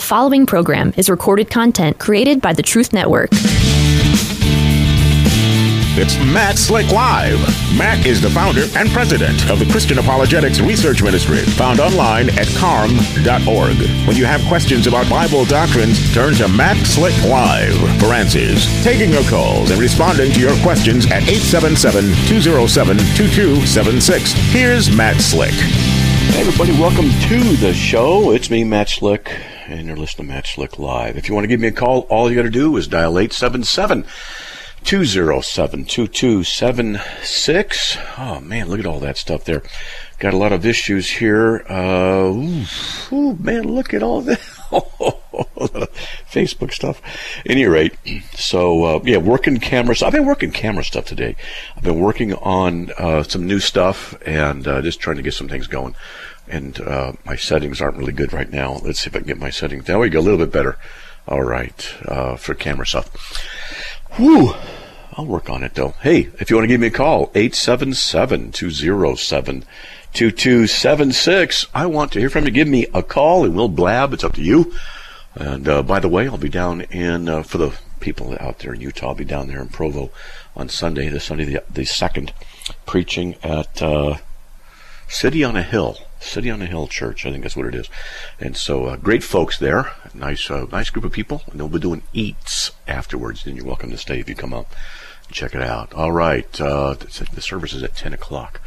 The following program is recorded content created by the Truth Network. It's Matt Slick Live. Matt is the founder and president of the Christian Apologetics Research Ministry, found online at carm.org. When you have questions about Bible doctrines, turn to Matt Slick Live for answers. Taking your calls and responding to your questions at 877 207 2276. Here's Matt Slick. Hey everybody, welcome to the show. It's me, Matt Slick, and you're listening to Matt Slick Live. If you want to give me a call, all you got to do is dial 877 207 2276. Oh man, look at all that stuff there. Got a lot of issues here. Uh, ooh, man, look at all that. Facebook stuff. any rate, so uh, yeah, working camera. I've been working camera stuff today. I've been working on uh, some new stuff and uh, just trying to get some things going. And uh, my settings aren't really good right now. Let's see if I can get my settings. There we go, a little bit better. All right, uh, for camera stuff. Whew. I'll work on it though. Hey, if you want to give me a call, 877 207 2276. I want to hear from you. Give me a call and we'll blab. It's up to you. And uh, by the way, I'll be down in, uh, for the people out there in Utah, I'll be down there in Provo on Sunday, the Sunday, the, the second, preaching at uh, City on a Hill. City on a Hill Church, I think that's what it is. And so, uh, great folks there. Nice, uh, nice group of people. And they'll be doing eats afterwards. Then you're welcome to stay if you come up. And check it out. All right. Uh, the service is at 10 o'clock.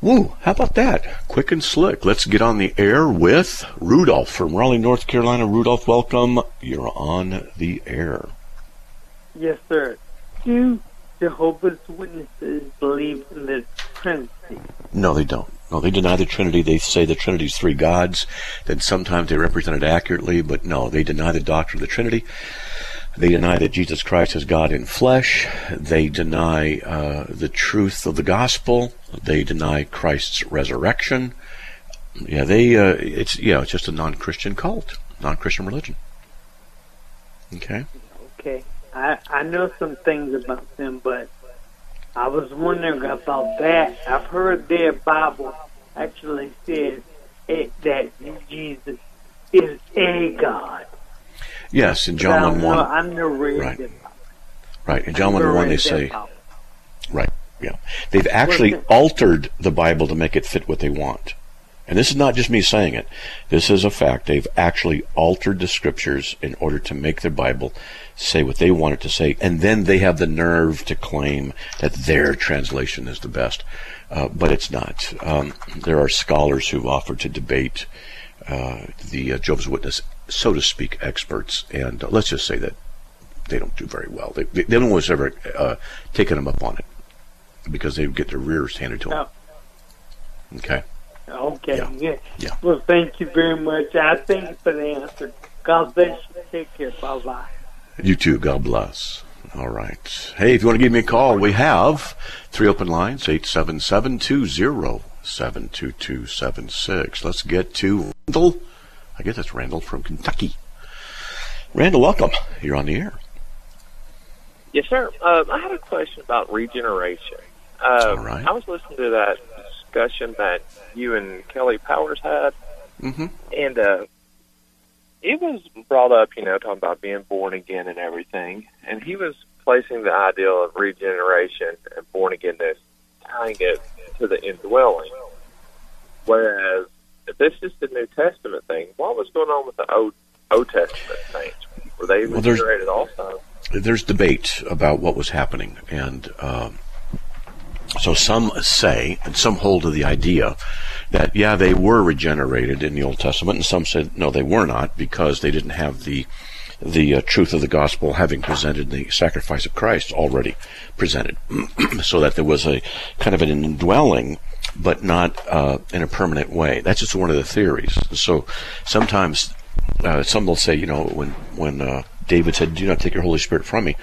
Woo, how about that? Quick and slick. Let's get on the air with Rudolph from Raleigh, North Carolina. Rudolph, welcome. You're on the air. Yes, sir. Do Jehovah's Witnesses believe in the Trinity? No, they don't. No, they deny the Trinity. They say the Trinity is three gods. Then sometimes they represent it accurately, but no, they deny the doctrine of the Trinity. They deny that Jesus Christ is God in flesh. They deny uh, the truth of the gospel. They deny Christ's resurrection. Yeah, they. Uh, it's yeah, it's just a non-Christian cult, non-Christian religion. Okay. Okay, I I know some things about them, but I was wondering about that. I've heard their Bible actually says it, that Jesus is a God. Yes, in John 1 1. I'm uh, the right. Right. In John 1 1, they say. Right. Yeah. They've actually altered the Bible to make it fit what they want. And this is not just me saying it. This is a fact. They've actually altered the scriptures in order to make their Bible say what they want it to say. And then they have the nerve to claim that their translation is the best. Uh, but it's not. Um, there are scholars who've offered to debate uh, the uh, Jehovah's Witness so to speak, experts, and uh, let's just say that they don't do very well. They, they, no one's ever uh, taken them up on it because they get their rears handed to them. Oh. Okay. Okay. Yeah. yeah. yeah. Well, thank you very much. I thank you for the answer. God bless you. Take care. Bye bye. You too. God bless. All right. Hey, if you want to give me a call, we have three open lines 877 207 2276. Let's get to Randall I guess that's Randall from Kentucky. Randall, welcome. You're on the air. Yes, sir. Uh, I had a question about regeneration. Uh, All right. I was listening to that discussion that you and Kelly Powers had, mm-hmm. and uh, it was brought up, you know, talking about being born again and everything, and he was placing the ideal of regeneration and born againness, tying it to the indwelling, whereas if this is the New Testament thing, what was going on with the Old Old Testament saints? Were they well, regenerated also? There's debate about what was happening, and um, so some say, and some hold to the idea that yeah, they were regenerated in the Old Testament, and some said no, they were not because they didn't have the the uh, truth of the gospel having presented the sacrifice of Christ already presented, so that there was a kind of an indwelling but not uh, in a permanent way. That's just one of the theories. So sometimes uh, some will say, you know, when when uh, David said, "Do not take your Holy Spirit from me,"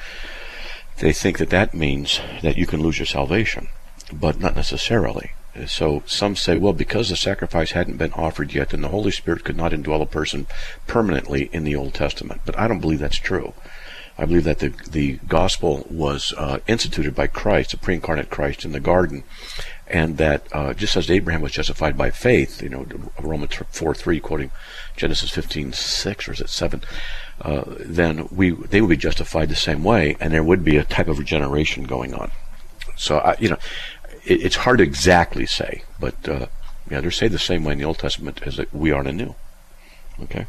they think that that means that you can lose your salvation, but not necessarily. So some say, well, because the sacrifice hadn't been offered yet, then the Holy Spirit could not indwell a person permanently in the Old Testament. But I don't believe that's true. I believe that the the gospel was uh, instituted by Christ, the pre-incarnate Christ, in the garden, and that uh, just as Abraham was justified by faith, you know, Romans 4 3, quoting Genesis fifteen six or is it 7, uh, then we they would be justified the same way, and there would be a type of regeneration going on. So, I, you know, it, it's hard to exactly say, but uh, yeah, they're say the same way in the Old Testament as we are in the New. Okay.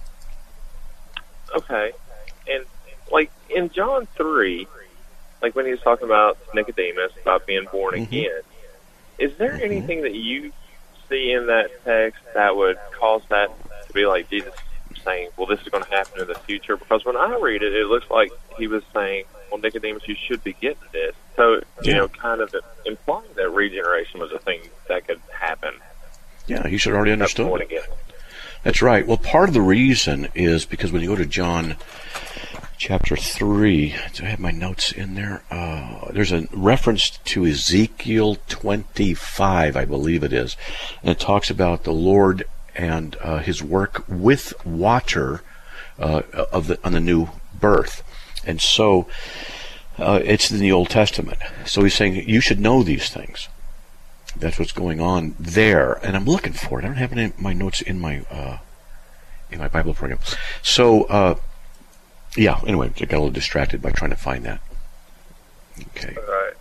Okay, and like in John 3, like when he was talking about Nicodemus about being born Mhm. again, is there Mhm. anything that you see in that text that would cause that to be like Jesus saying, "Well, this is going to happen in the future"? Because when I read it, it looks like he was saying, "Well, Nicodemus, you should be getting this." So you Yeah. know, kind of implying that regeneration was a thing that could happen. Yeah, he should already understood. born That's right. Well, part of the reason is because when you go to John chapter 3, do I have my notes in there? Uh, there's a reference to Ezekiel 25, I believe it is. And it talks about the Lord and uh, his work with water uh, of the, on the new birth. And so uh, it's in the Old Testament. So he's saying you should know these things. That's what's going on there, and I'm looking for it. I don't have any of my notes in my uh, in my Bible program. So, uh, yeah. Anyway, I got a little distracted by trying to find that. Okay. All right.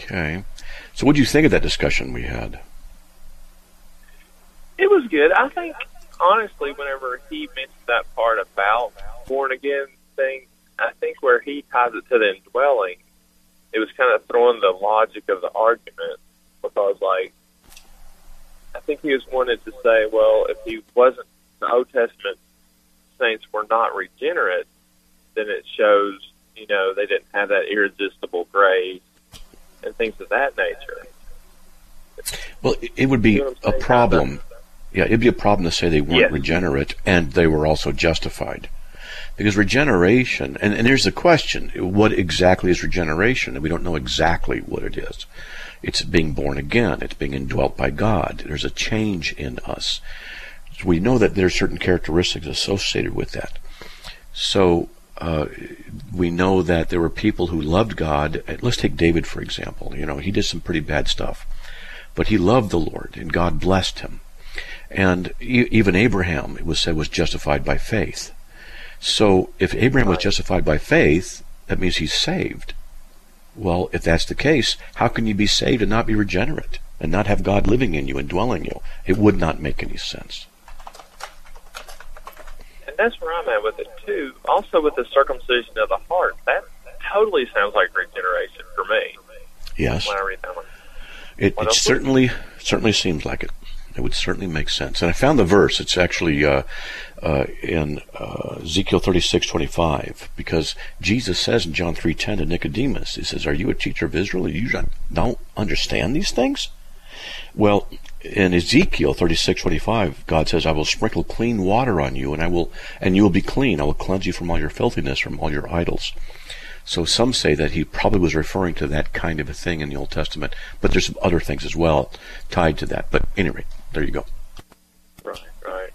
Okay. So, what do you think of that discussion we had? It was good. I think, honestly, whenever he mentioned that part about born again thing, I think where he ties it to the indwelling, it was kind of throwing the logic of the argument because, like, I think he was wanted to say, well, if he wasn't, the Old Testament saints were not regenerate, then it shows, you know, they didn't have that irresistible grace and things of that nature. Well, it, would be You know a problem. Yeah, it'd be a problem to say they weren't Yes. regenerate and they were also justified. Because regeneration, and, and here's the question what exactly is regeneration? And we don't know exactly what it is. It's being born again, it's being indwelt by God. There's a change in us. So we know that there are certain characteristics associated with that. So uh, we know that there were people who loved God. Let's take David, for example. You know, he did some pretty bad stuff, but he loved the Lord, and God blessed him. And e- even Abraham, it was said, was justified by faith. So if Abraham was justified by faith, that means he's saved. Well, if that's the case, how can you be saved and not be regenerate and not have God living in you and dwelling you? It would not make any sense. And that's where I'm at with it too. Also with the circumcision of the heart, that totally sounds like regeneration for me Yes, when I read that one. it, it certainly certainly seems like it. It would certainly make sense. And I found the verse. It's actually uh, uh, in uh, Ezekiel thirty six twenty five because Jesus says in John three ten to Nicodemus, he says, "Are you a teacher of Israel? You don't- understand these things?" Well, in Ezekiel thirty six twenty five, God says, "I will sprinkle clean water on you, and I will, and you will be clean. I will cleanse you from all your filthiness, from all your idols." So some say that he probably was referring to that kind of a thing in the Old Testament, but there's some other things as well tied to that. But anyway, there you go. Right, right.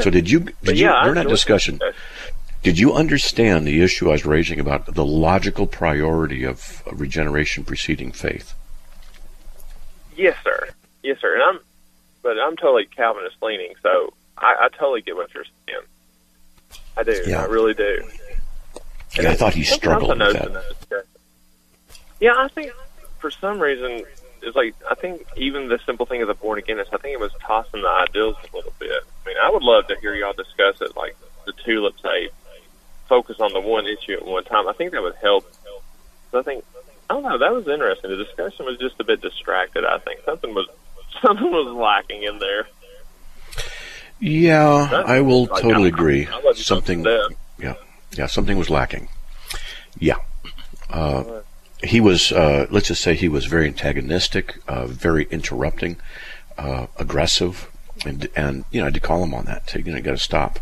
So did you did But you yeah, during that discussion that. Uh, did you understand the issue I was raising about the logical priority of regeneration preceding faith? Yes, sir. Yes, sir. And I'm, but I'm totally Calvinist leaning, so I, I totally get what you're saying. I do. Yeah. I really do. Yeah, I thought he Something else I struggled with that. Yeah, I think for some reason it's like I think even the simple thing of the born again is I think it was tossing the ideals a little bit. I mean, I would love to hear y'all discuss it like the tulip say, focus on the one issue at one time. I think that would help. So I think I don't know. That was interesting. The discussion was just a bit distracted. I think something was something was lacking in there. Yeah, I will like, totally I- agree. I wasn't Something, something yeah, yeah, something was lacking. Yeah, uh, he was. Uh, let's just say he was very antagonistic, uh, very interrupting, uh, aggressive, and and you know I had to call him on that. To, you know, got to stop.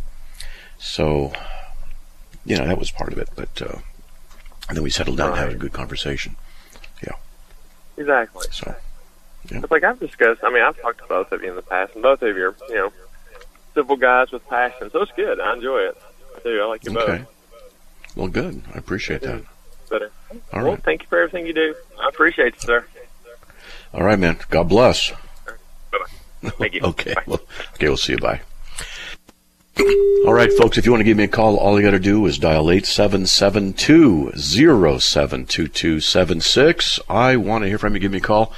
So, you know, that was part of it. But uh, and then we settled down and had a good conversation. Yeah. Exactly. So, It's like I've discussed. I mean, I've talked to both of you in the past, and both of you are, you know, civil guys with passion. So it's good. I enjoy it. I do. I like you okay. both. Well, good. I appreciate that. Uh, All well, right. thank you for everything you do. I appreciate you, sir. All right, man. God bless. Bye-bye. Thank you. Okay. Bye. Well, okay, we'll see you. Bye. All right, folks, if you want to give me a call, all you got to do is dial 877-207-2276. I want to hear from you. Give me a call.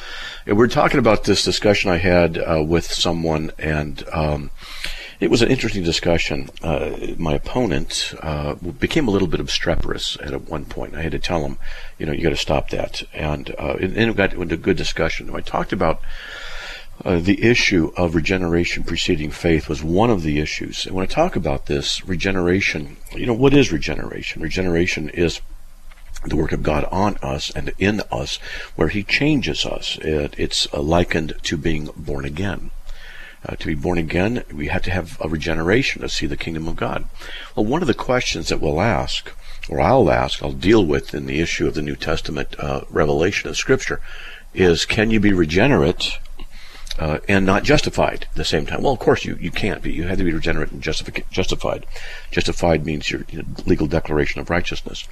And we're talking about this discussion I had uh, with someone, and um, it was an interesting discussion. Uh, my opponent uh, became a little bit obstreperous at one point. I had to tell him, you know, you got to stop that. And, uh, and it got into a good discussion. I talked about uh, the issue of regeneration preceding faith was one of the issues. And when I talk about this, regeneration, you know, what is regeneration? Regeneration is the work of God on us and in us, where He changes us. It, it's likened to being born again. Uh, to be born again, we have to have a regeneration to see the kingdom of God. Well, one of the questions that we'll ask, or I'll ask, I'll deal with in the issue of the New Testament uh, revelation of Scripture, is can you be regenerate uh, and not justified at the same time. Well, of course you, you can't be. You have to be regenerate and justifi- justified. Justified means your you know, legal declaration of righteousness.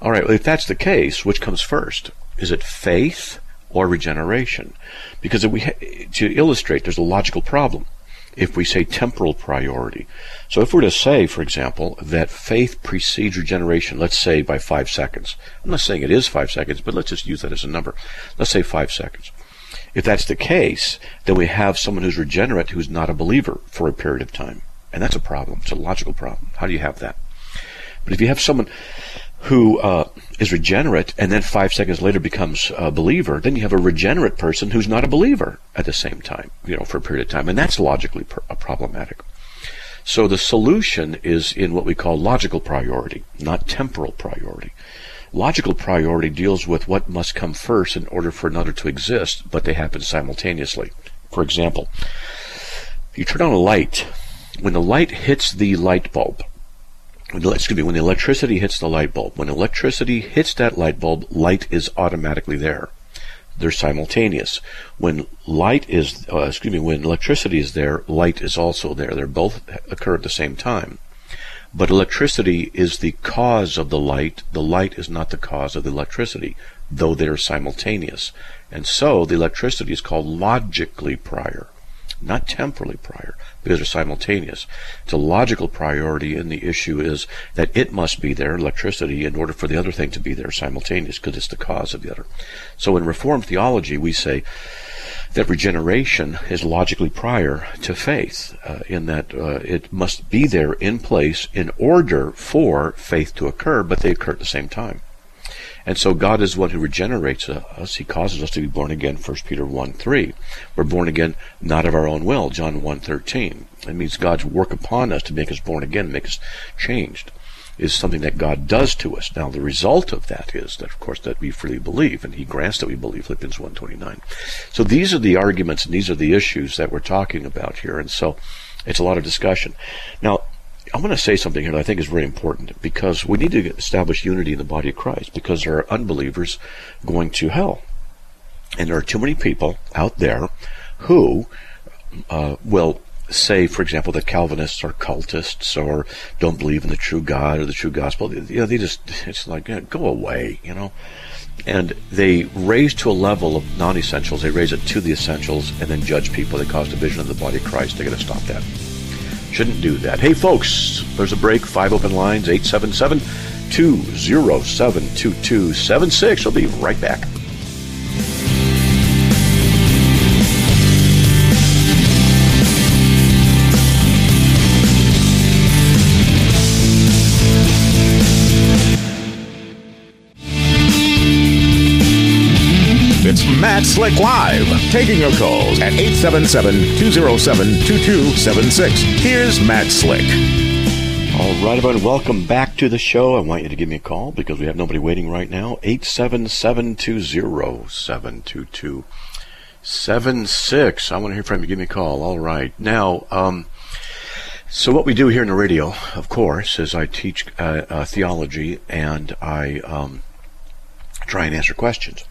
All right, well, if that's the case, which comes first? Is it faith or regeneration? Because we ha- to illustrate, there's a logical problem if we say temporal priority. So if we're to say, for example, that faith precedes regeneration, let's say by five seconds. I'm not saying it is five seconds, but let's just use that as a number. Let's say five seconds. If that's the case, then we have someone who's regenerate who's not a believer for a period of time. And that's a problem. It's a logical problem. How do you have that? But if you have someone who uh, is regenerate and then five seconds later becomes a believer, then you have a regenerate person who's not a believer at the same time, you know, for a period of time. And that's logically pr- uh, problematic. So the solution is in what we call logical priority, not temporal priority. Logical priority deals with what must come first in order for another to exist, but they happen simultaneously. For example, you turn on a light. When the light hits the light bulb, excuse me, when the electricity hits the light bulb, when electricity hits that light bulb, light is automatically there. They're simultaneous. When light is, uh, excuse me, when electricity is there, light is also there. They both occur at the same time. But electricity is the cause of the light. The light is not the cause of the electricity, though they are simultaneous. And so the electricity is called logically prior, not temporally prior, because they're simultaneous. A logical priority, and the issue is that it must be there, electricity, in order for the other thing to be there simultaneous, because it's the cause of the other. So in Reformed theology, we say that regeneration is logically prior to faith, uh, in that uh, it must be there in place in order for faith to occur, but they occur at the same time. And so God is one who regenerates uh, us. He causes us to be born again, 1 Peter 1 3. We're born again not of our own will, John 1 13. It means God's work upon us to make us born again, make us changed is something that God does to us. Now, the result of that is that, of course, that we freely believe, and He grants that we believe, Philippians 1.29. So these are the arguments and these are the issues that we're talking about here, and so it's a lot of discussion. Now, I'm going to say something here that I think is very important because we need to establish unity in the body of Christ because there are unbelievers going to hell. And there are too many people out there who uh, will say, for example, that Calvinists are cultists or don't believe in the true God or the true gospel. You know, they just, it's like, know, go away, you know. And they raise to a level of non essentials, they raise it to the essentials and then judge people. They cause division of the body of Christ. They're going to stop that. Shouldn't do that. Hey, folks, there's a break. Five open lines, 877 207 2276. I'll be right back. Matt Slick Live, taking your calls at 877-207-2276. Here's Matt Slick. All right, everyone, welcome back to the show. I want you to give me a call because we have nobody waiting right now. 877-207-2276. I want to hear from you. Give me a call. All right. Now, um, so what we do here in the radio, of course, is I teach uh, uh, theology and I um, try and answer questions.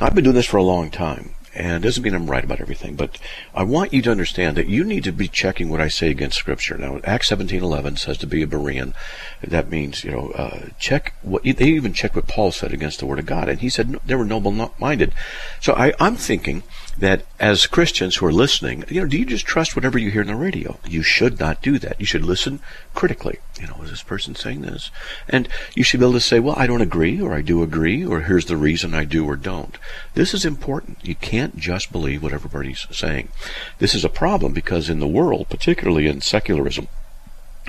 Now, I've been doing this for a long time, and doesn't mean I'm right about everything, but I want you to understand that you need to be checking what I say against Scripture. Now, Acts 17:11 says to be a Berean. That means, you know, uh, check what they even checked what Paul said against the Word of God, and he said they were noble-minded. So I, I'm thinking that as Christians who are listening, you know, do you just trust whatever you hear on the radio? You should not do that. You should listen critically. You know, is this person saying this? And you should be able to say, well, I don't agree, or I do agree, or here's the reason I do or don't. This is important. You can't just believe what everybody's saying. This is a problem because in the world, particularly in secularism,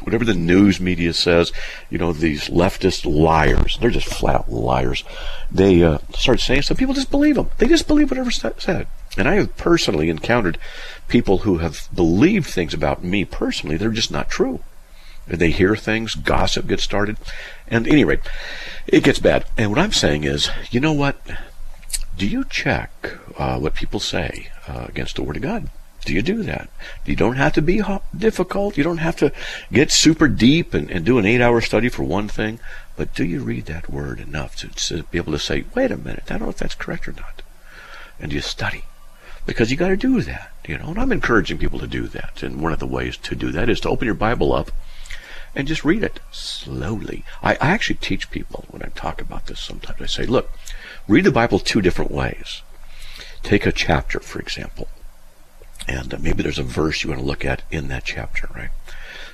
whatever the news media says, you know, these leftist liars, they're just flat out liars. They uh, start saying stuff, people just believe them. They just believe whatever's said. And I have personally encountered people who have believed things about me personally that are just not true. They hear things, gossip gets started. And at any rate, it gets bad. And what I'm saying is, you know what? Do you check uh, what people say uh, against the Word of God? Do you do that? You don't have to be difficult. You don't have to get super deep and, and do an eight hour study for one thing. But do you read that word enough to, to be able to say, wait a minute, I don't know if that's correct or not? And do you study? Because you got to do that, you know. And I'm encouraging people to do that. And one of the ways to do that is to open your Bible up and just read it slowly. I, I actually teach people when I talk about this sometimes. I say, look, read the Bible two different ways. Take a chapter, for example and uh, maybe there's a verse you want to look at in that chapter, right?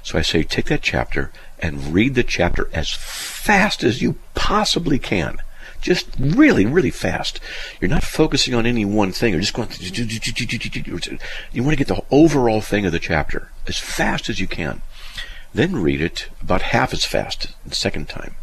So I say, take that chapter and read the chapter as fast as you possibly can. Just really, really fast. You're not focusing on any one thing. You're just going. You want to get the overall thing of the chapter as fast as you can. Then read it about half as fast the second time.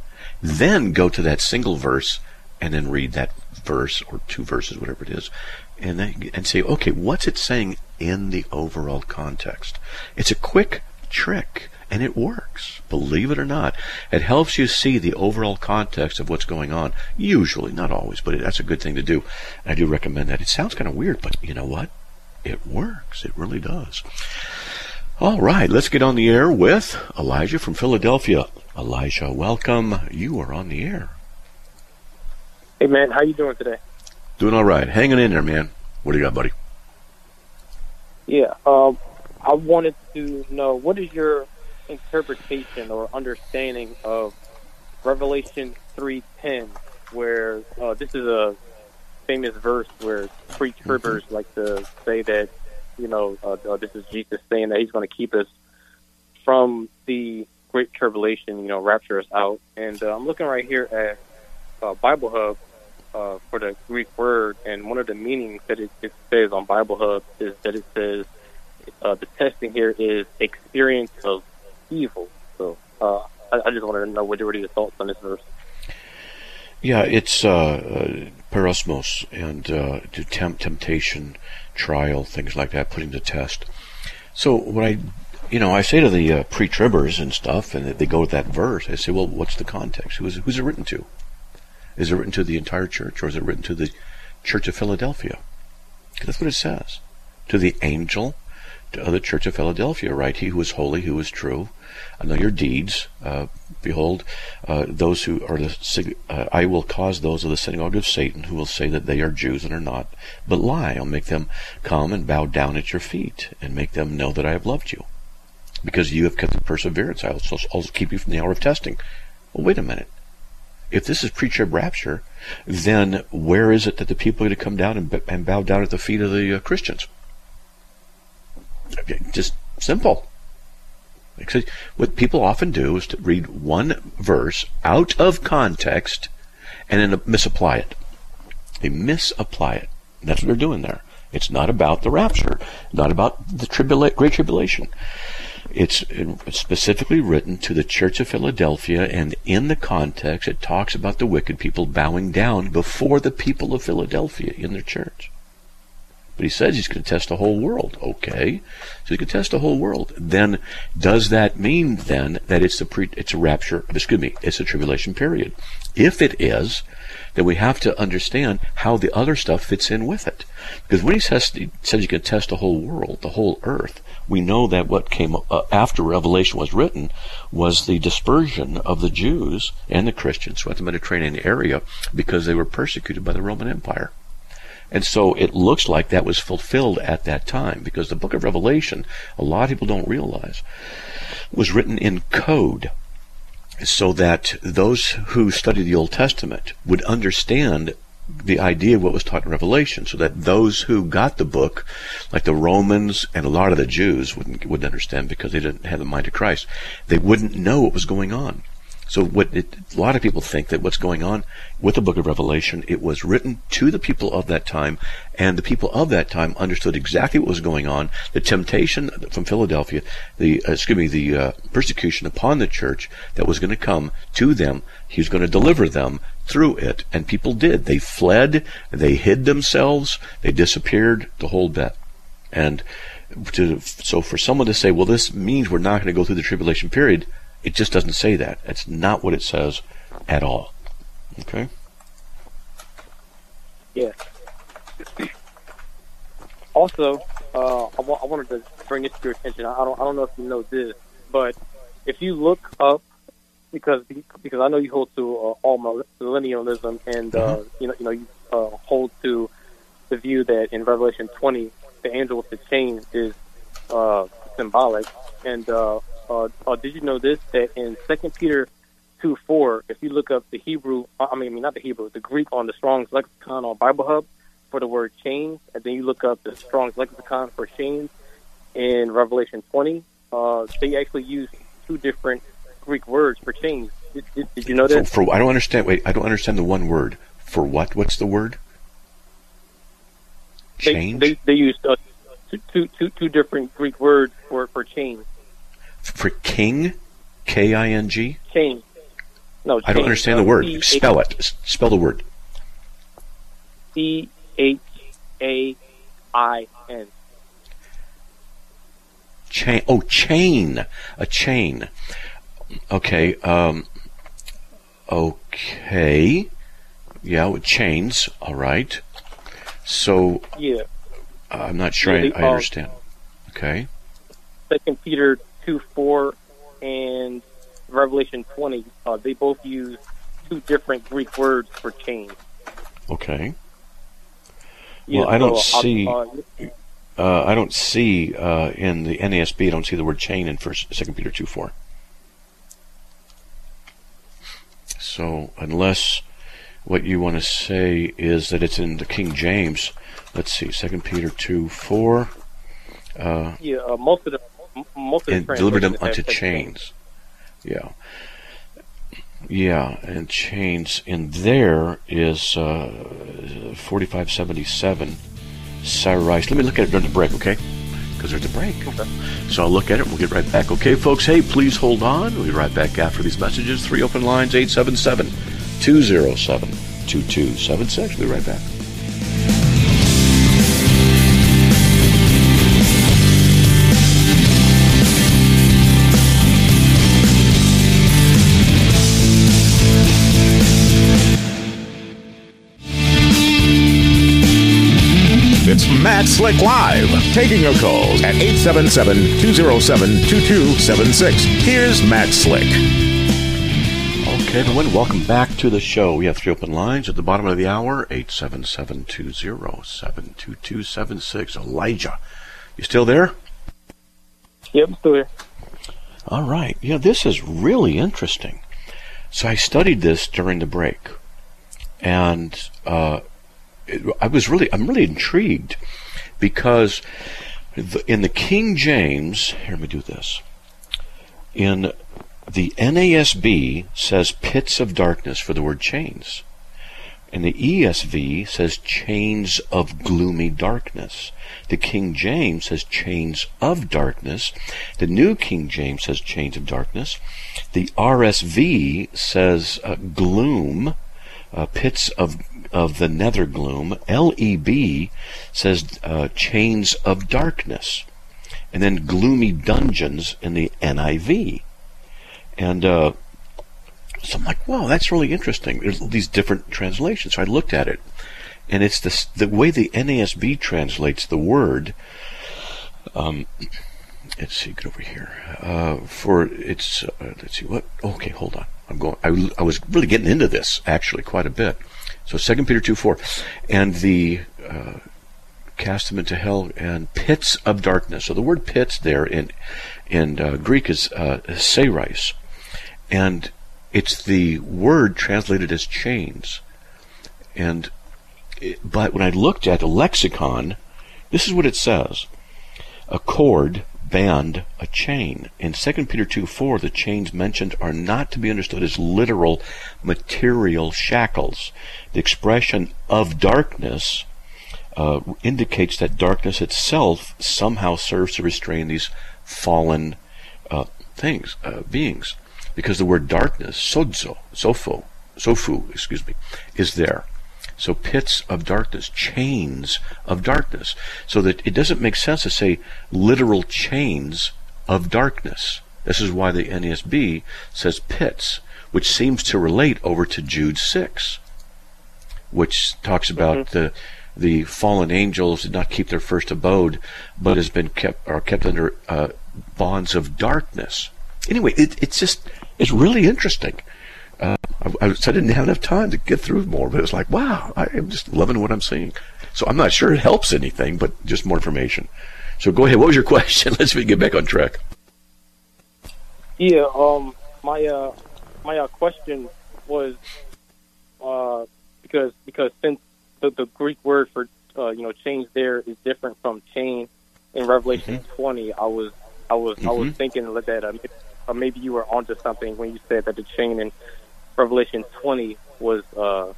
Then go to that single verse and then read that verse or two verses, whatever it is, and then, and say, okay, what's it saying in the overall context? It's a quick trick and it works. Believe it or not, it helps you see the overall context of what's going on. Usually, not always, but that's a good thing to do. I do recommend that. It sounds kind of weird, but you know what? It works. It really does. All right, let's get on the air with Elijah from Philadelphia. Elijah, welcome. You are on the air. Hey man, how you doing today? Doing all right. Hanging in there, man. What do you got, buddy? Yeah, um, I wanted to know what is your interpretation or understanding of Revelation three ten, where uh, this is a famous verse where pre-tribbers mm-hmm. like to say that you know uh, uh, this is Jesus saying that He's going to keep us from the great tribulation, you know, rapture us out. And uh, I'm looking right here at uh, Bible Hub, uh, for the Greek word, and one of the meanings that it, it says on Bible Hub is that it says uh, the testing here is experience of evil. So uh, I, I, just wanted to know what are your thoughts on this verse. Yeah, it's uh, uh peirasmos and uh, to tempt, temptation, trial, things like that, putting to test. So what I, you know, I say to the uh, pre-tribbers and stuff, and they go to that verse. I say, well, what's the context? Who's who's it written to? Is it written to the entire church or is it written to the church of Philadelphia? That's what it says. To the angel of the church of Philadelphia, right? He who is holy, who is true. I know your deeds. Uh, behold, uh, those who are the, uh, I will cause those of the synagogue of Satan who will say that they are Jews and are not, but lie. I'll make them come and bow down at your feet and make them know that I have loved you. Because you have kept the perseverance, I will also keep you from the hour of testing. Well, wait a minute if this is pre-trib rapture, then where is it that the people are going to come down and, and bow down at the feet of the uh, Christians? Just simple. What people often do is to read one verse out of context and then misapply it. They misapply it. That's what they're doing there. It's not about the rapture, not about the tribula- great tribulation. It's specifically written to the Church of Philadelphia, and in the context, it talks about the wicked people bowing down before the people of Philadelphia in their church. But he says he's going to test the whole world. Okay, so he can test the whole world. Then, does that mean then that it's a pre, it's a rapture? Excuse me, it's a tribulation period. If it is, then we have to understand how the other stuff fits in with it. Because when he says he says he can test the whole world, the whole earth, we know that what came uh, after Revelation was written was the dispersion of the Jews and the Christians throughout the Mediterranean area because they were persecuted by the Roman Empire. And so it looks like that was fulfilled at that time because the book of Revelation, a lot of people don't realize, was written in code so that those who study the Old Testament would understand the idea of what was taught in Revelation, so that those who got the book, like the Romans and a lot of the Jews, wouldn't wouldn't understand because they didn't have the mind of Christ. They wouldn't know what was going on. So what it, a lot of people think that what's going on with the book of Revelation, it was written to the people of that time, and the people of that time understood exactly what was going on. The temptation from Philadelphia, the uh, excuse me, the uh, persecution upon the church that was going to come to them. He was going to deliver them through it, and people did. They fled, they hid themselves, they disappeared, the whole bit, and. To, so for someone to say, well, this means we're not going to go through the tribulation period, it just doesn't say that. That's not what it says at all. Okay? Yeah. Also, uh, I, wanted to bring it to your attention. I don't, I don't know if you know this, but if you look up, because because I know you hold to uh, all millennialism, and uh, you know you know you uh, hold to the view that in Revelation 20 the angel with the chain is uh, symbolic, and uh, uh, uh, did you know this? That in Second Peter two four, if you look up the Hebrew, uh, I mean, I mean not the Hebrew, the Greek on the Strong's lexicon on Bible Hub for the word chain, and then you look up the Strong's lexicon for chains in Revelation twenty, uh, they actually use two different Greek words for chains. Did, did, did you know that? For, for I don't understand. Wait, I don't understand the one word. For what? What's the word? Change. They they, they used uh, two, two, two, two different Greek words for for chains. For king, K I N G. Chain. No, I don't understand the word. Spell it. Spell the word. C H A I N. Chain. Oh, chain. A chain. Okay. Um, okay. Yeah, with chains. All right. So Yeah. I'm not sure Yeah, I, I understand. Okay. Second Peter two four and Revelation twenty, uh, they both use two different Greek words for chain. Okay. Yeah, Well, I don't so, uh, see- Uh, Uh, I don't see uh, in the NASB. I don't see the word chain in First, Second Peter two four. So unless what you want to say is that it's in the King James, let's see, Second Peter two four, uh, yeah, uh, most of the most of and delivered them unto chains. Yeah. Yeah, and chains in there is uh, 4577 Sarais. Let me look at it during the break, okay? Because there's a break. So I'll look at it. We'll get right back. Okay, folks. Hey, please hold on. We'll be right back after these messages. Three open lines 877 207 2276. We'll be right back. It's Matt Slick Live, taking your calls at 877-207-2276. Here's Matt Slick. Okay, everyone, welcome back to the show. We have three open lines at the bottom of the hour 877 207 2276. Elijah, you still there? Yep, still here. All right. Yeah, this is really interesting. So I studied this during the break, and uh, it, I was really, I'm really intrigued because in the King James, here let me do this. In the NASB says pits of darkness for the word chains. And the ESV says chains of gloomy darkness. The King James says chains of darkness. The New King James says chains of darkness. The RSV says uh, gloom, uh, pits of of the nether gloom. LEB says uh, chains of darkness, and then gloomy dungeons in the NIV. And uh, so I'm like, wow, that's really interesting. There's these different translations. So I looked at it, and it's the the way the NASB translates the word. Um, let's see, get over here. Uh, for it's uh, let's see what. Okay, hold on. I'm going. I, I was really getting into this actually quite a bit. So Second Peter two four, and the uh, cast them into hell and pits of darkness. So the word pits there in in uh, Greek is uh, and it's the word translated as chains. And but when I looked at the lexicon, this is what it says: a cord, band, a chain. In 2 Peter 2 4, the chains mentioned are not to be understood as literal material shackles. The expression of darkness uh, indicates that darkness itself somehow serves to restrain these fallen uh, things, uh, beings, because the word darkness, sodzo, sofo, sofu, excuse me, is there. So pits of darkness, chains of darkness, so that it doesn't make sense to say literal chains of darkness. This is why the NASB says pits, which seems to relate over to Jude 6, which talks about mm-hmm. the the fallen angels did not keep their first abode, but has been kept are kept under uh, bonds of darkness. Anyway, it, it's just it's really interesting. Uh, I, I, I, didn't have enough time to get through more, but it's like, wow, I am just loving what I'm seeing. So I'm not sure it helps anything, but just more information. So go ahead. What was your question? Let's get back on track. Yeah. Um. My uh. My uh, question was uh because because since the, the Greek word for uh, you know change there is different from chain in Revelation mm-hmm. 20. I was I was mm-hmm. I was mm-hmm. thinking that uh, uh, maybe you were onto something when you said that the chain in Revelation 20 was uh,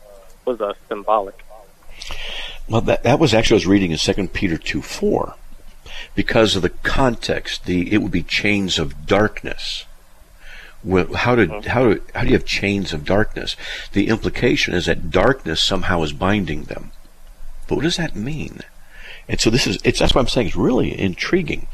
was uh, symbolic. Well, that that was actually I was reading in Second Peter 2 4 because of the context. The it would be chains of darkness. Well, how did mm-hmm. how do, how do you have chains of darkness? The implication is that darkness somehow is binding them. But what does that mean? And so this is it's that's what I'm saying. It's really intriguing.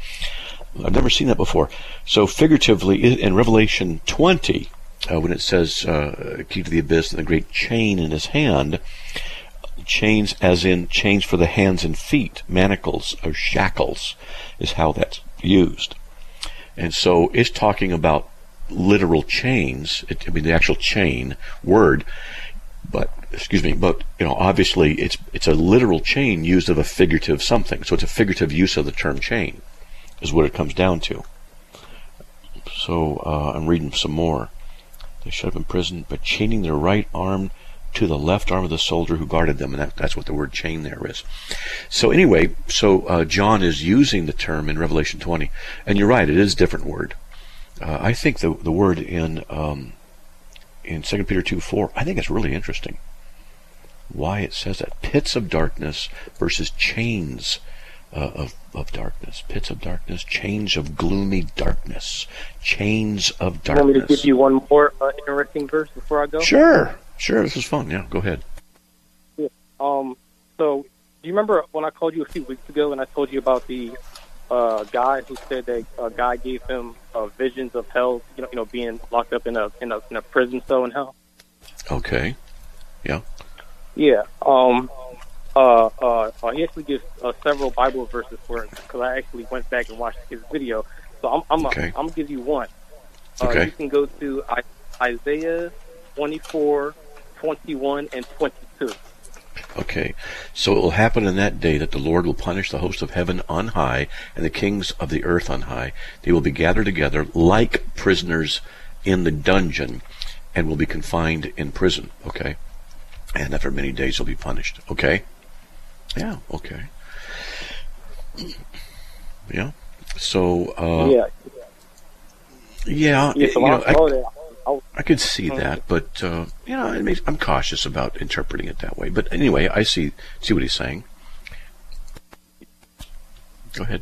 I've never seen that before. So figuratively, in Revelation 20, uh, when it says uh, "key to the abyss" and the great chain in his hand, chains as in chains for the hands and feet, manacles or shackles, is how that's used. And so it's talking about literal chains. It, I mean, the actual chain word, but excuse me, but you know, obviously it's it's a literal chain used of a figurative something. So it's a figurative use of the term chain, is what it comes down to. So uh, I'm reading some more. They shut up in prison, but chaining their right arm to the left arm of the soldier who guarded them, and that, that's what the word chain there is. So anyway, so uh, John is using the term in Revelation 20, and you're right, it is a different word. Uh, I think the the word in um, in Second Peter two four, I think it's really interesting. Why it says that pits of darkness versus chains uh, of of darkness, pits of darkness, chains of gloomy darkness, chains of darkness. You want me to give you one more uh, interesting verse before I go? Sure, sure. This is fun. Yeah, go ahead. Yeah. Um. So, do you remember when I called you a few weeks ago and I told you about the uh, guy who said that a guy gave him uh, visions of hell. You know, you know, being locked up in a in a in a prison cell in hell. Okay. Yeah. Yeah. Um. Uh. Uh. uh he actually gives uh, several Bible verses for it because I actually went back and watched his video. So I'm I'm okay. a, I'm gonna give you one. Uh, okay. You can go to Isaiah 24, 21, and 22. Okay, so it will happen in that day that the Lord will punish the host of heaven on high and the kings of the earth on high. They will be gathered together like prisoners in the dungeon and will be confined in prison. Okay, and after many days they'll be punished. Okay, yeah, okay, yeah. So, uh, yeah, yeah, yeah so you know, I, I could see that, but uh, you know, makes, I'm cautious about interpreting it that way. But anyway, I see see what he's saying. Go ahead.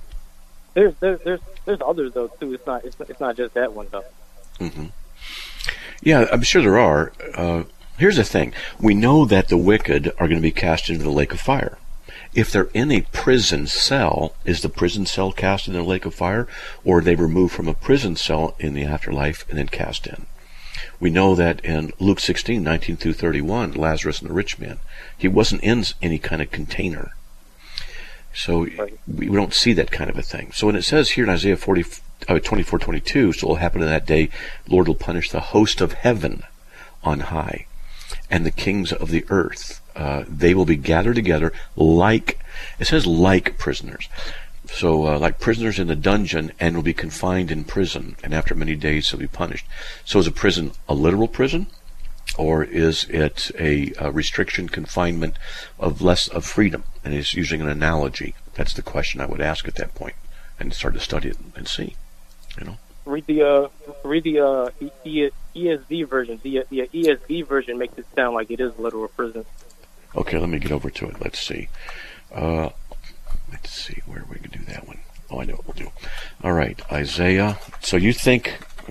There's there's there's, there's others though too. It's not it's, it's not just that one though. Mm-hmm. Yeah, I'm sure there are. Uh, here's the thing: we know that the wicked are going to be cast into the lake of fire. If they're in a prison cell, is the prison cell cast in the lake of fire, or are they removed from a prison cell in the afterlife and then cast in? We know that in Luke 16, 19 through 31, Lazarus and the rich man, he wasn't in any kind of container. So we don't see that kind of a thing. So when it says here in Isaiah 40, uh, 24, 22, so it will happen in that day, Lord will punish the host of heaven on high and the kings of the earth uh, they will be gathered together like, it says like prisoners. So, uh, like prisoners in a dungeon and will be confined in prison, and after many days they'll be punished. So, is a prison a literal prison? Or is it a, a restriction, confinement of less of freedom? And is using an analogy. That's the question I would ask at that point, and start to study it and see. You know. Read the uh, read the uh, ESV version. The, the ESV version makes it sound like it is a literal prison. Okay, let me get over to it. Let's see. Uh, let's see where we can do that one. Oh, I know what we'll do. All right, Isaiah. So you think?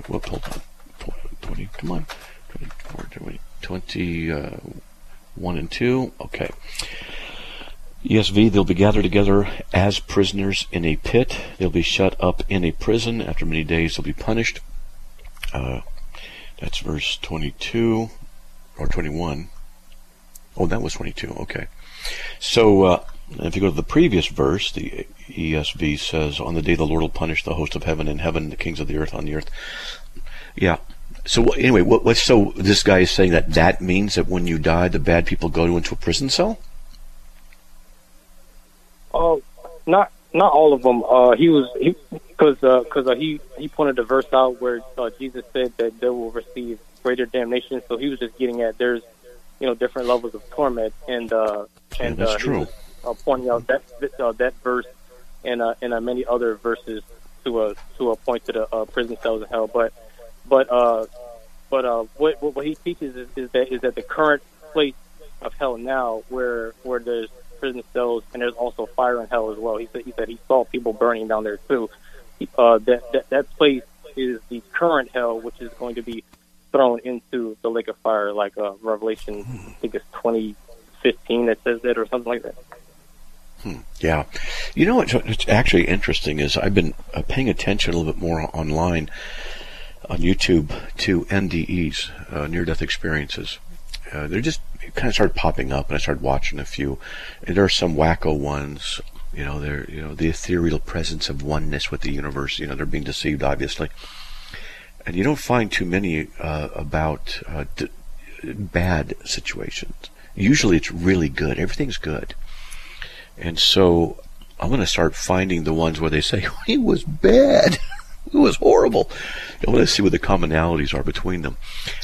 Whoop, hold on. Twenty. Come on. 24, 20, 21 and two. Okay. ESV, they'll be gathered together as prisoners in a pit. They'll be shut up in a prison. After many days, they'll be punished. Uh, that's verse 22 or 21. Oh, that was 22. Okay. So, uh, if you go to the previous verse, the ESV says, On the day the Lord will punish the host of heaven in heaven, the kings of the earth on the earth. Yeah. So, anyway, what, what, so this guy is saying that that means that when you die, the bad people go into a prison cell? Oh, not not all of them. Uh, he was because because uh, uh, he he pointed the verse out where uh, Jesus said that they will receive greater damnation. So he was just getting at there's you know different levels of torment, and uh, and yeah, uh, true. Was, uh, pointing out that uh, that verse and uh, and uh, many other verses to a to a point to the uh, prison cells in hell. But but uh, but uh, what what he teaches is, is that is that the current place of hell now, where where there's prison cells and there's also fire in hell as well. He said he said he saw people burning down there too. Uh, that, that that place is the current hell, which is going to be thrown into the lake of fire, like uh, Revelation, I think it's 2015 that says that or something like that. Hmm. Yeah. You know what's, what's actually interesting is I've been uh, paying attention a little bit more online on YouTube to NDEs, uh, near death experiences. Uh, they're just kind of started popping up, and I started watching a few. And there are some wacko ones. You know, they're you know the ethereal presence of oneness with the universe. You know, they're being deceived, obviously. And you don't find too many uh, about uh, d- bad situations. Usually, it's really good. Everything's good. And so, I'm going to start finding the ones where they say he was bad. it was horrible. I want to see what the commonalities are between them.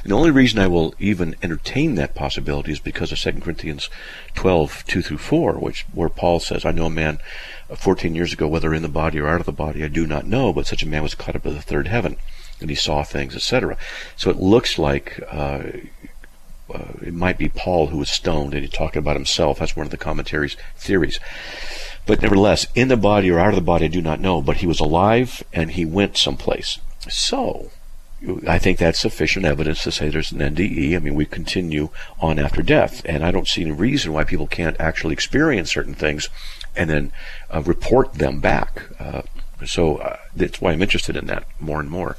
And the only reason I will even entertain that possibility is because of 2 Corinthians 12, 2 through 4, which, where Paul says, I know a man uh, 14 years ago, whether in the body or out of the body, I do not know, but such a man was caught up to the third heaven, and he saw things, etc. So it looks like uh, uh, it might be Paul who was stoned, and he talked about himself. That's one of the commentaries' theories. But nevertheless, in the body or out of the body, I do not know. But he was alive and he went someplace. So, I think that's sufficient evidence to say there's an NDE. I mean, we continue on after death. And I don't see any reason why people can't actually experience certain things and then uh, report them back. Uh, so uh, that's why I'm interested in that more and more.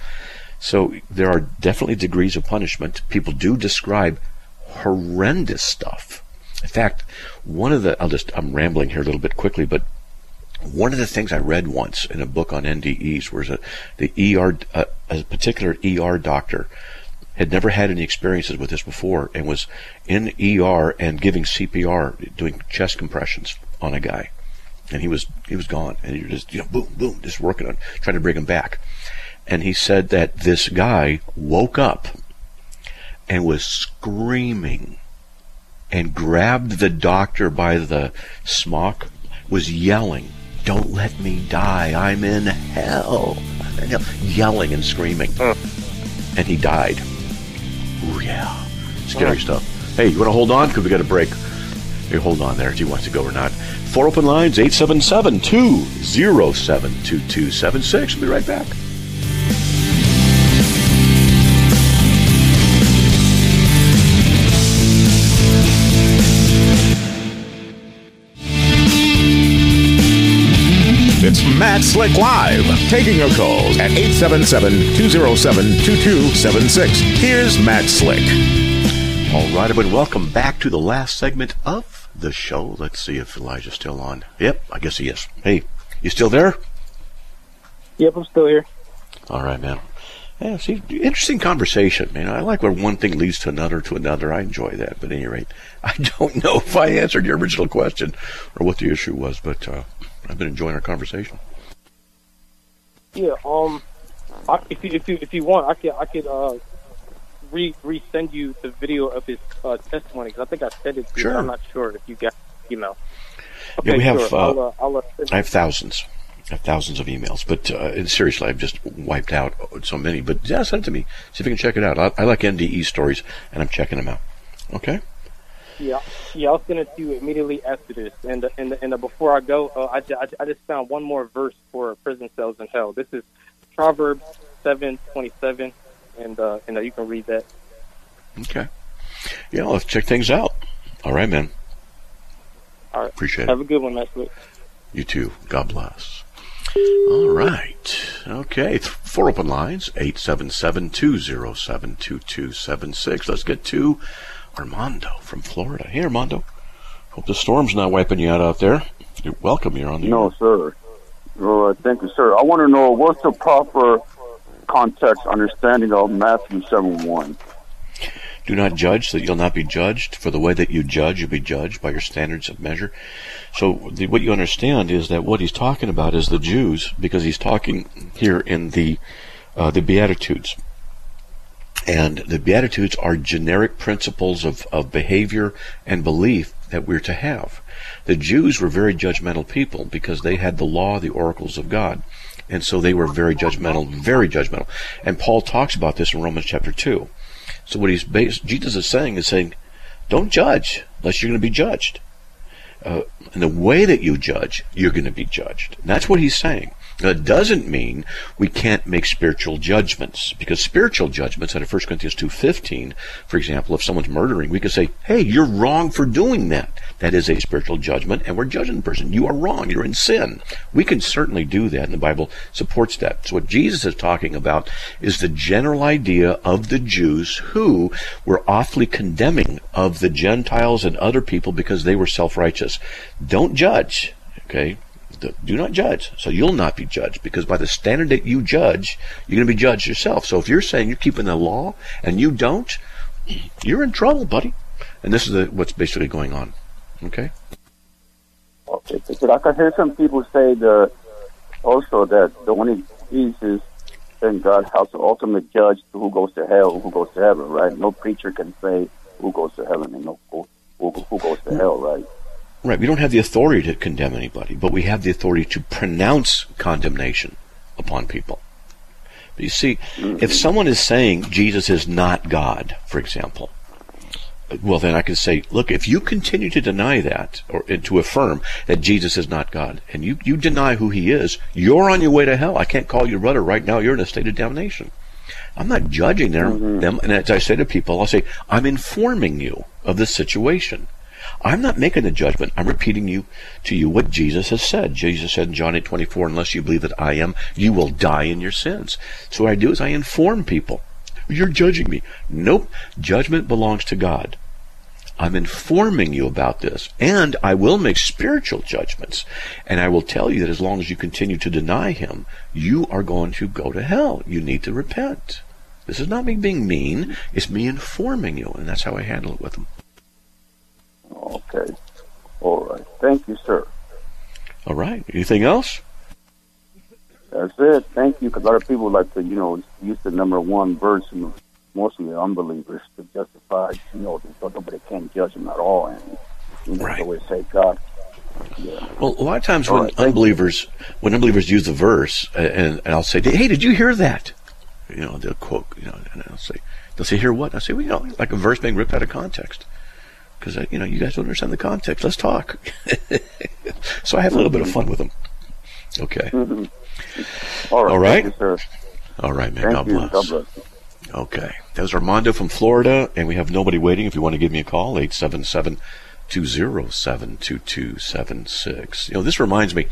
So there are definitely degrees of punishment. People do describe horrendous stuff in fact, one of the, I'll just, I'm rambling here a little bit quickly, but one of the things I read once in a book on NDEs was a, the ER, uh, a particular ER doctor had never had any experiences with this before and was in ER and giving CPR, doing chest compressions on a guy. And he was, he was gone. And he just, you know, boom, boom, just working on, trying to bring him back. And he said that this guy woke up and was screaming and grabbed the doctor by the smock, was yelling, Don't let me die, I'm in hell. Yelling and screaming. And he died. Ooh, yeah. Scary stuff. Hey, you want to hold on? Because we got a break. Hey, hold on there if you want to go or not. Four open lines 877 207 2276. We'll be right back. It's Matt Slick Live, taking your calls at 877-207-2276. Here's Matt Slick. All right, everyone, welcome back to the last segment of the show. Let's see if Elijah's still on. Yep, I guess he is. Hey, you still there? Yep, I'm still here. All right, man. Yeah, see, interesting conversation. Know, I like when one thing leads to another to another. I enjoy that. But at any rate, I don't know if I answered your original question or what the issue was, but uh, I've been enjoying our conversation. Yeah. Um. I, if you if you if you want, I could I could uh re resend you the video of his uh, testimony because I think I sent it to you. I'm not sure if you got email. Yeah, we have, sure. uh, I'll, uh, I'll, uh, I have thousands. I have thousands of emails, but uh, seriously, I've just wiped out so many. But yeah, send it to me. See if you can check it out. I, I like NDE stories, and I'm checking them out. Okay. Yeah, yeah, I'll send it to you immediately after this. And and and uh, before I go, uh, I, I, I just found one more verse for prison cells in hell. This is Proverbs seven twenty seven, and uh, and uh, you can read that. Okay. Yeah, let's check things out. All right, man. All right, Appreciate it. have a good one next week. You too. God bless. All right. Okay. Four open lines 877 207 2276. Let's get to Armando from Florida. Hey, Armando. Hope the storm's not wiping you out out there. You're welcome. You're on the No, sir. Uh, thank you, sir. I want to know what's the proper context understanding of Matthew 7 1. Do not judge, that you'll not be judged. For the way that you judge, you'll be judged by your standards of measure. So, the, what you understand is that what he's talking about is the Jews, because he's talking here in the uh, the Beatitudes. And the Beatitudes are generic principles of, of behavior and belief that we're to have. The Jews were very judgmental people because they had the law, the oracles of God. And so they were very judgmental, very judgmental. And Paul talks about this in Romans chapter 2. So what he's based, Jesus is saying is saying, don't judge unless you're going to be judged. Uh, and the way that you judge, you're going to be judged. And that's what he's saying. It doesn't mean we can't make spiritual judgments, because spiritual judgments, out of 1 Corinthians 2.15, for example, if someone's murdering, we can say, hey, you're wrong for doing that. That is a spiritual judgment, and we're judging the person. You are wrong. You're in sin. We can certainly do that, and the Bible supports that. So what Jesus is talking about is the general idea of the Jews who were awfully condemning of the Gentiles and other people because they were self-righteous. Don't judge, okay? Do not judge. So you'll not be judged because by the standard that you judge, you're going to be judged yourself. So if you're saying you're keeping the law and you don't, you're in trouble, buddy. And this is the, what's basically going on. Okay? Okay, because I can hear some people say the, also that the only Jesus and God has the ultimate judge who goes to hell who goes to heaven, right? No preacher can say who goes to heaven and no who, who goes to hell, right? Right. We don't have the authority to condemn anybody, but we have the authority to pronounce condemnation upon people. But you see, if someone is saying Jesus is not God, for example, well, then I can say, look, if you continue to deny that, or to affirm that Jesus is not God, and you, you deny who he is, you're on your way to hell. I can't call you brother right now. You're in a state of damnation. I'm not judging them, mm-hmm. them. And as I say to people, I'll say, I'm informing you of this situation. I'm not making a judgment. I'm repeating you to you what Jesus has said. Jesus said in John 8 24, unless you believe that I am, you will die in your sins. So what I do is I inform people. You're judging me. Nope. Judgment belongs to God. I'm informing you about this, and I will make spiritual judgments. And I will tell you that as long as you continue to deny Him, you are going to go to hell. You need to repent. This is not me being mean, it's me informing you, and that's how I handle it with them. Okay. All right. Thank you, sir. All right. Anything else? That's it. Thank you. Because a lot of people like to, you know, use the number one verse, and mostly unbelievers, to justify, you know, nobody can judge them at all. And you know, Right. always say God. Yeah. Well, a lot of times All when right, unbelievers when unbelievers use the verse, and, and I'll say, "Hey, did you hear that?" You know, they'll quote, you know, and I'll say, they'll say, "Hear what?" I say, "Well, you know, like a verse being ripped out of context." Because you know, you guys don't understand the context. Let's talk. so I have a little bit of fun with them. Okay. All right. All right. You. All right, man. God bless. God bless. Okay. That was Armando from Florida, and we have nobody waiting. If you want to give me a call, 877 207 2276. You know, this reminds me,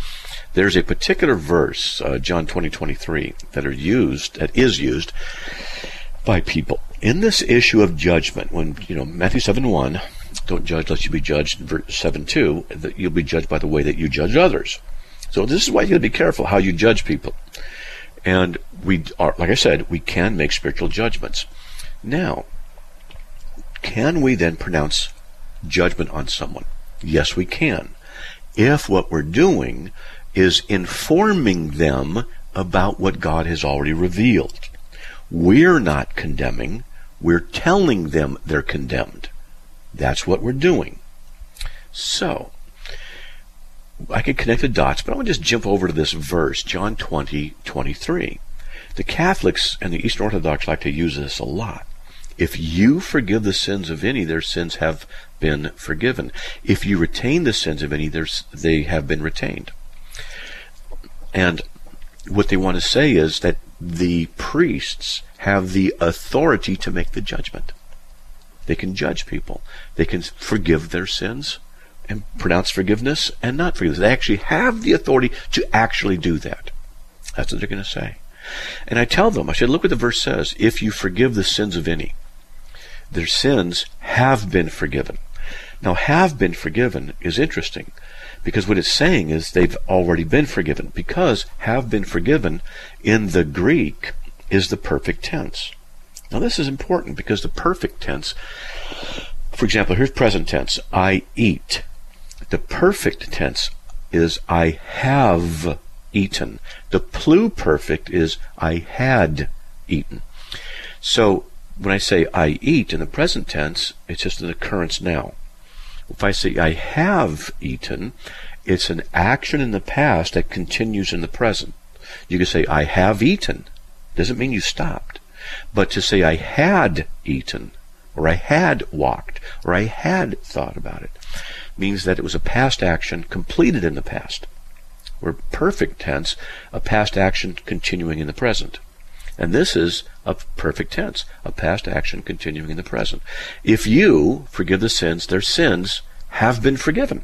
there's a particular verse, uh, John 20 23, that are used, that is used by people. In this issue of judgment, when, you know, Matthew 7 1, don't judge lest you be judged, verse 7 2, that you'll be judged by the way that you judge others. So this is why you got to be careful how you judge people. And we are, like I said, we can make spiritual judgments. Now, can we then pronounce judgment on someone? Yes, we can. If what we're doing is informing them about what God has already revealed. We're not condemning, we're telling them they're condemned. That's what we're doing. So, I could connect the dots, but I want to just jump over to this verse, John 20, 23. The Catholics and the Eastern Orthodox like to use this a lot. If you forgive the sins of any, their sins have been forgiven. If you retain the sins of any, they have been retained. And what they want to say is that the priests have the authority to make the judgment. They can judge people. They can forgive their sins and pronounce forgiveness and not forgiveness. They actually have the authority to actually do that. That's what they're going to say. And I tell them, I said, look what the verse says. If you forgive the sins of any, their sins have been forgiven. Now, have been forgiven is interesting because what it's saying is they've already been forgiven because have been forgiven in the Greek is the perfect tense. Now, this is important because the perfect tense, for example, here's present tense I eat. The perfect tense is I have eaten. The pluperfect is I had eaten. So when I say I eat in the present tense, it's just an occurrence now. If I say I have eaten, it's an action in the past that continues in the present. You can say I have eaten. Doesn't mean you stopped. But to say I had eaten, or I had walked, or I had thought about it, means that it was a past action completed in the past. Or perfect tense, a past action continuing in the present. And this is a perfect tense, a past action continuing in the present. If you forgive the sins, their sins have been forgiven.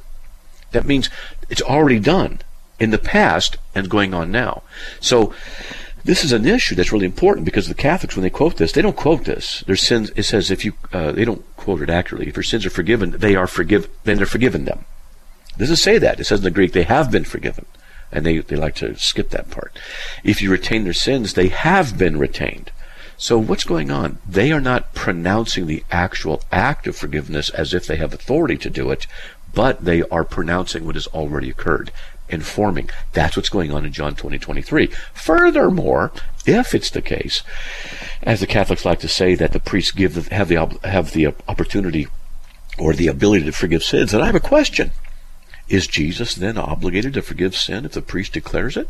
That means it's already done in the past and going on now. So this is an issue that's really important because the Catholics, when they quote this, they don't quote this. Their sins, it says if you, uh, they don't quote it accurately. If your sins are forgiven, they are forgiven, then they're forgiven them. It doesn't say that. It says in the Greek, they have been forgiven. And they, they like to skip that part. If you retain their sins, they have been retained. So what's going on? They are not pronouncing the actual act of forgiveness as if they have authority to do it, but they are pronouncing what has already occurred, informing. That's what's going on in John 20, 23. Furthermore, if it's the case, as the Catholics like to say, that the priests give the, have the have the opportunity or the ability to forgive sins, then I have a question. Is Jesus then obligated to forgive sin if the priest declares it?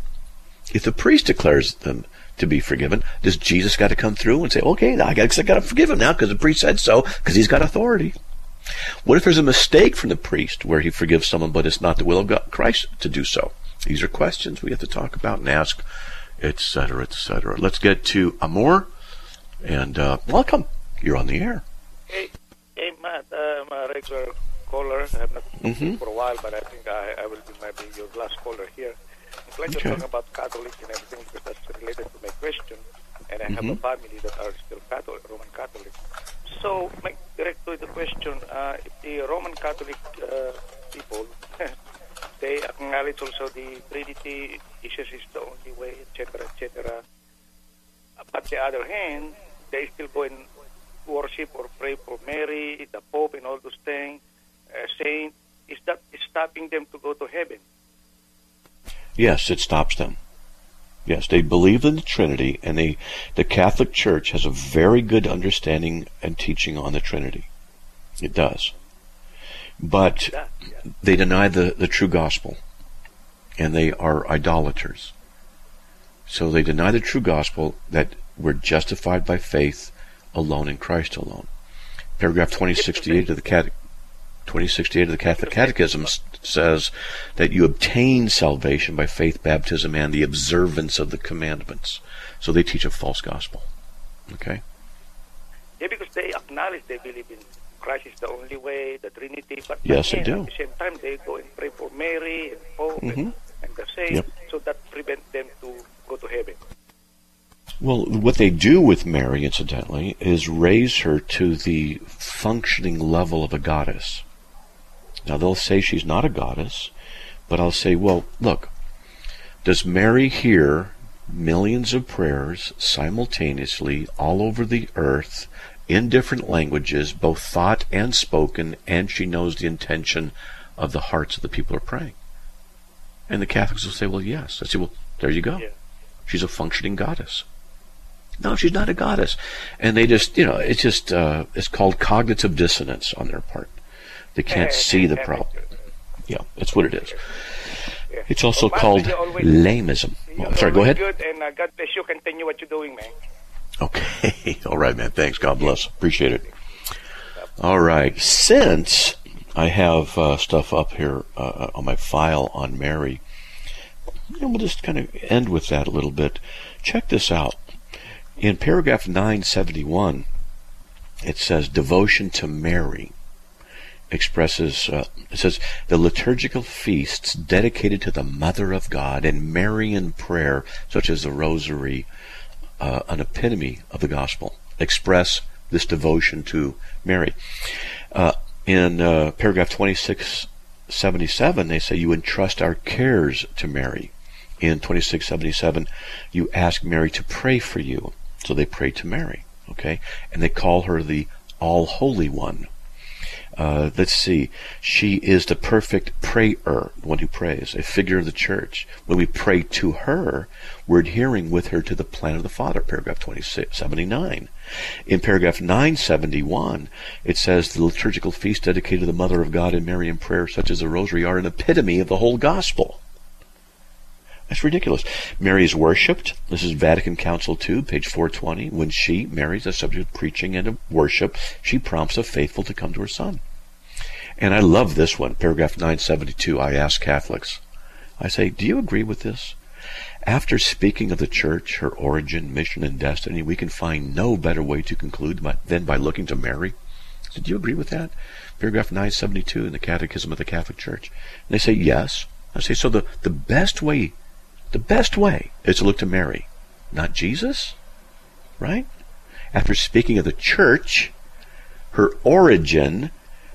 If the priest declares them to be forgiven, does Jesus got to come through and say, okay, I got, to forgive him now because the priest said so, because he's got authority? What if there's a mistake from the priest where he forgives someone, but it's not the will of God, Christ to do so? These are questions we have to talk about and ask, etc., etc. Let's get to Amor, and uh, welcome. You're on the air. Hey, hey, Matt. I'm a regular caller. I've not mm-hmm. for a while, but I think I, I will be maybe your last caller here. I'm glad okay. you're talking about Catholics and everything because that's related to my question. And I mm-hmm. have a mm-hmm. family that are still Catholic, Roman Catholic. So, my, direct to the question, uh, the Roman Catholic uh, people, they acknowledge also the Trinity, Jesus is the only way, etc., etc. But the other hand, they still go and worship or pray for Mary, the Pope, and all those things, uh, saying, is that stopping them to go to heaven? Yes, it stops them. Yes, they believe in the Trinity, and they, the Catholic Church has a very good understanding and teaching on the Trinity. It does. But they deny the, the true gospel, and they are idolaters. So they deny the true gospel that we're justified by faith alone in Christ alone. Paragraph 2068 of the Catechism 2068 of the Catholic Catechism says that you obtain salvation by faith, baptism, and the observance of the commandments. So they teach a false gospel. Okay? Yeah, because they acknowledge they believe in Christ is the only way, the Trinity, but yes, they do. at the same time they go and pray for Mary and Pope mm-hmm. and, and, the saints, yep. so that prevents them to go to heaven. Well, what they do with Mary, incidentally, is raise her to the functioning level of a goddess. Now they'll say she's not a goddess, but I'll say, well, look, does Mary hear millions of prayers simultaneously all over the earth in different languages, both thought and spoken, and she knows the intention of the hearts of the people who are praying. And the Catholics will say, well, yes. I say, well, there you go. Yeah. She's a functioning goddess. No, she's not a goddess. And they just, you know, it's just, uh, it's called cognitive dissonance on their part. They can't see the problem. Yeah, that's what it is. It's also called lamism. Oh, sorry, go ahead. Good, and uh, God bless you. Continue what you're doing, man. Okay. All right, man. Thanks. God bless. Appreciate it. All right. Since I have uh, stuff up here uh, on my file on Mary, you know, we'll just kind of end with that a little bit. Check this out. In paragraph 971, it says devotion to Mary expresses uh, it says the liturgical feasts dedicated to the mother of god and marian prayer such as the rosary uh, an epitome of the gospel express this devotion to mary. Uh, in uh, paragraph 2677 they say you entrust our cares to mary. In 2677 you ask mary to pray for you. So they pray to mary okay? And they call her the all holy one uh, let's see. She is the perfect prayer, the one who prays, a figure of the church. When we pray to her, we're adhering with her to the plan of the Father, paragraph 2679. In paragraph 971, it says the liturgical feast dedicated to the Mother of God and Mary in prayer, such as the Rosary, are an epitome of the whole gospel. That's ridiculous. Mary is worshipped. This is Vatican Council II, page 420. When she, Mary, is a subject of preaching and of worship, she prompts the faithful to come to her Son. And I love this one, paragraph 972. I ask Catholics, I say, do you agree with this? After speaking of the Church, her origin, mission, and destiny, we can find no better way to conclude than by looking to Mary. Did you agree with that? Paragraph 972 in the Catechism of the Catholic Church. And they say, yes. I say, so the, the best way the best way is to look to Mary, not Jesus, right? After speaking of the church, her origin,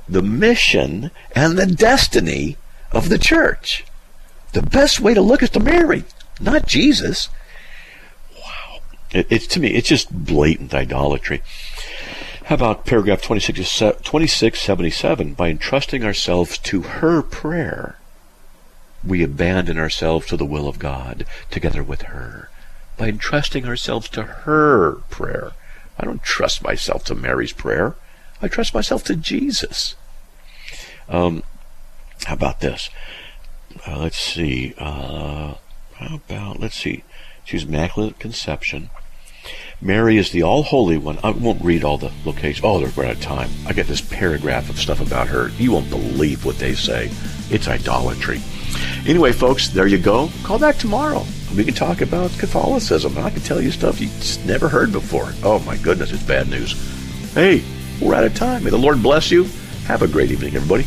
the mission, and the destiny of the church. The best way to look is to Mary, not Jesus. Wow. It, it's to me, it's just blatant idolatry. How about paragraph 26, 2677? By entrusting ourselves to her prayer, we abandon ourselves to the will of God together with her by entrusting ourselves to her prayer. I don't trust myself to Mary's prayer. I trust myself to Jesus. Um, how about this? Uh, let's see. Uh, how about, let's see. She's Immaculate Conception. Mary is the all holy one. I won't read all the locations. Oh, they're out of time. I get this paragraph of stuff about her. You won't believe what they say. It's idolatry. Anyway, folks, there you go. Call back tomorrow. We can talk about Catholicism, and I can tell you stuff you just never heard before. Oh my goodness, it's bad news. Hey, we're out of time. May the Lord bless you. Have a great evening, everybody.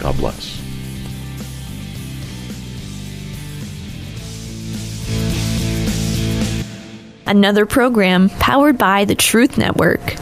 God bless. Another program powered by the Truth Network.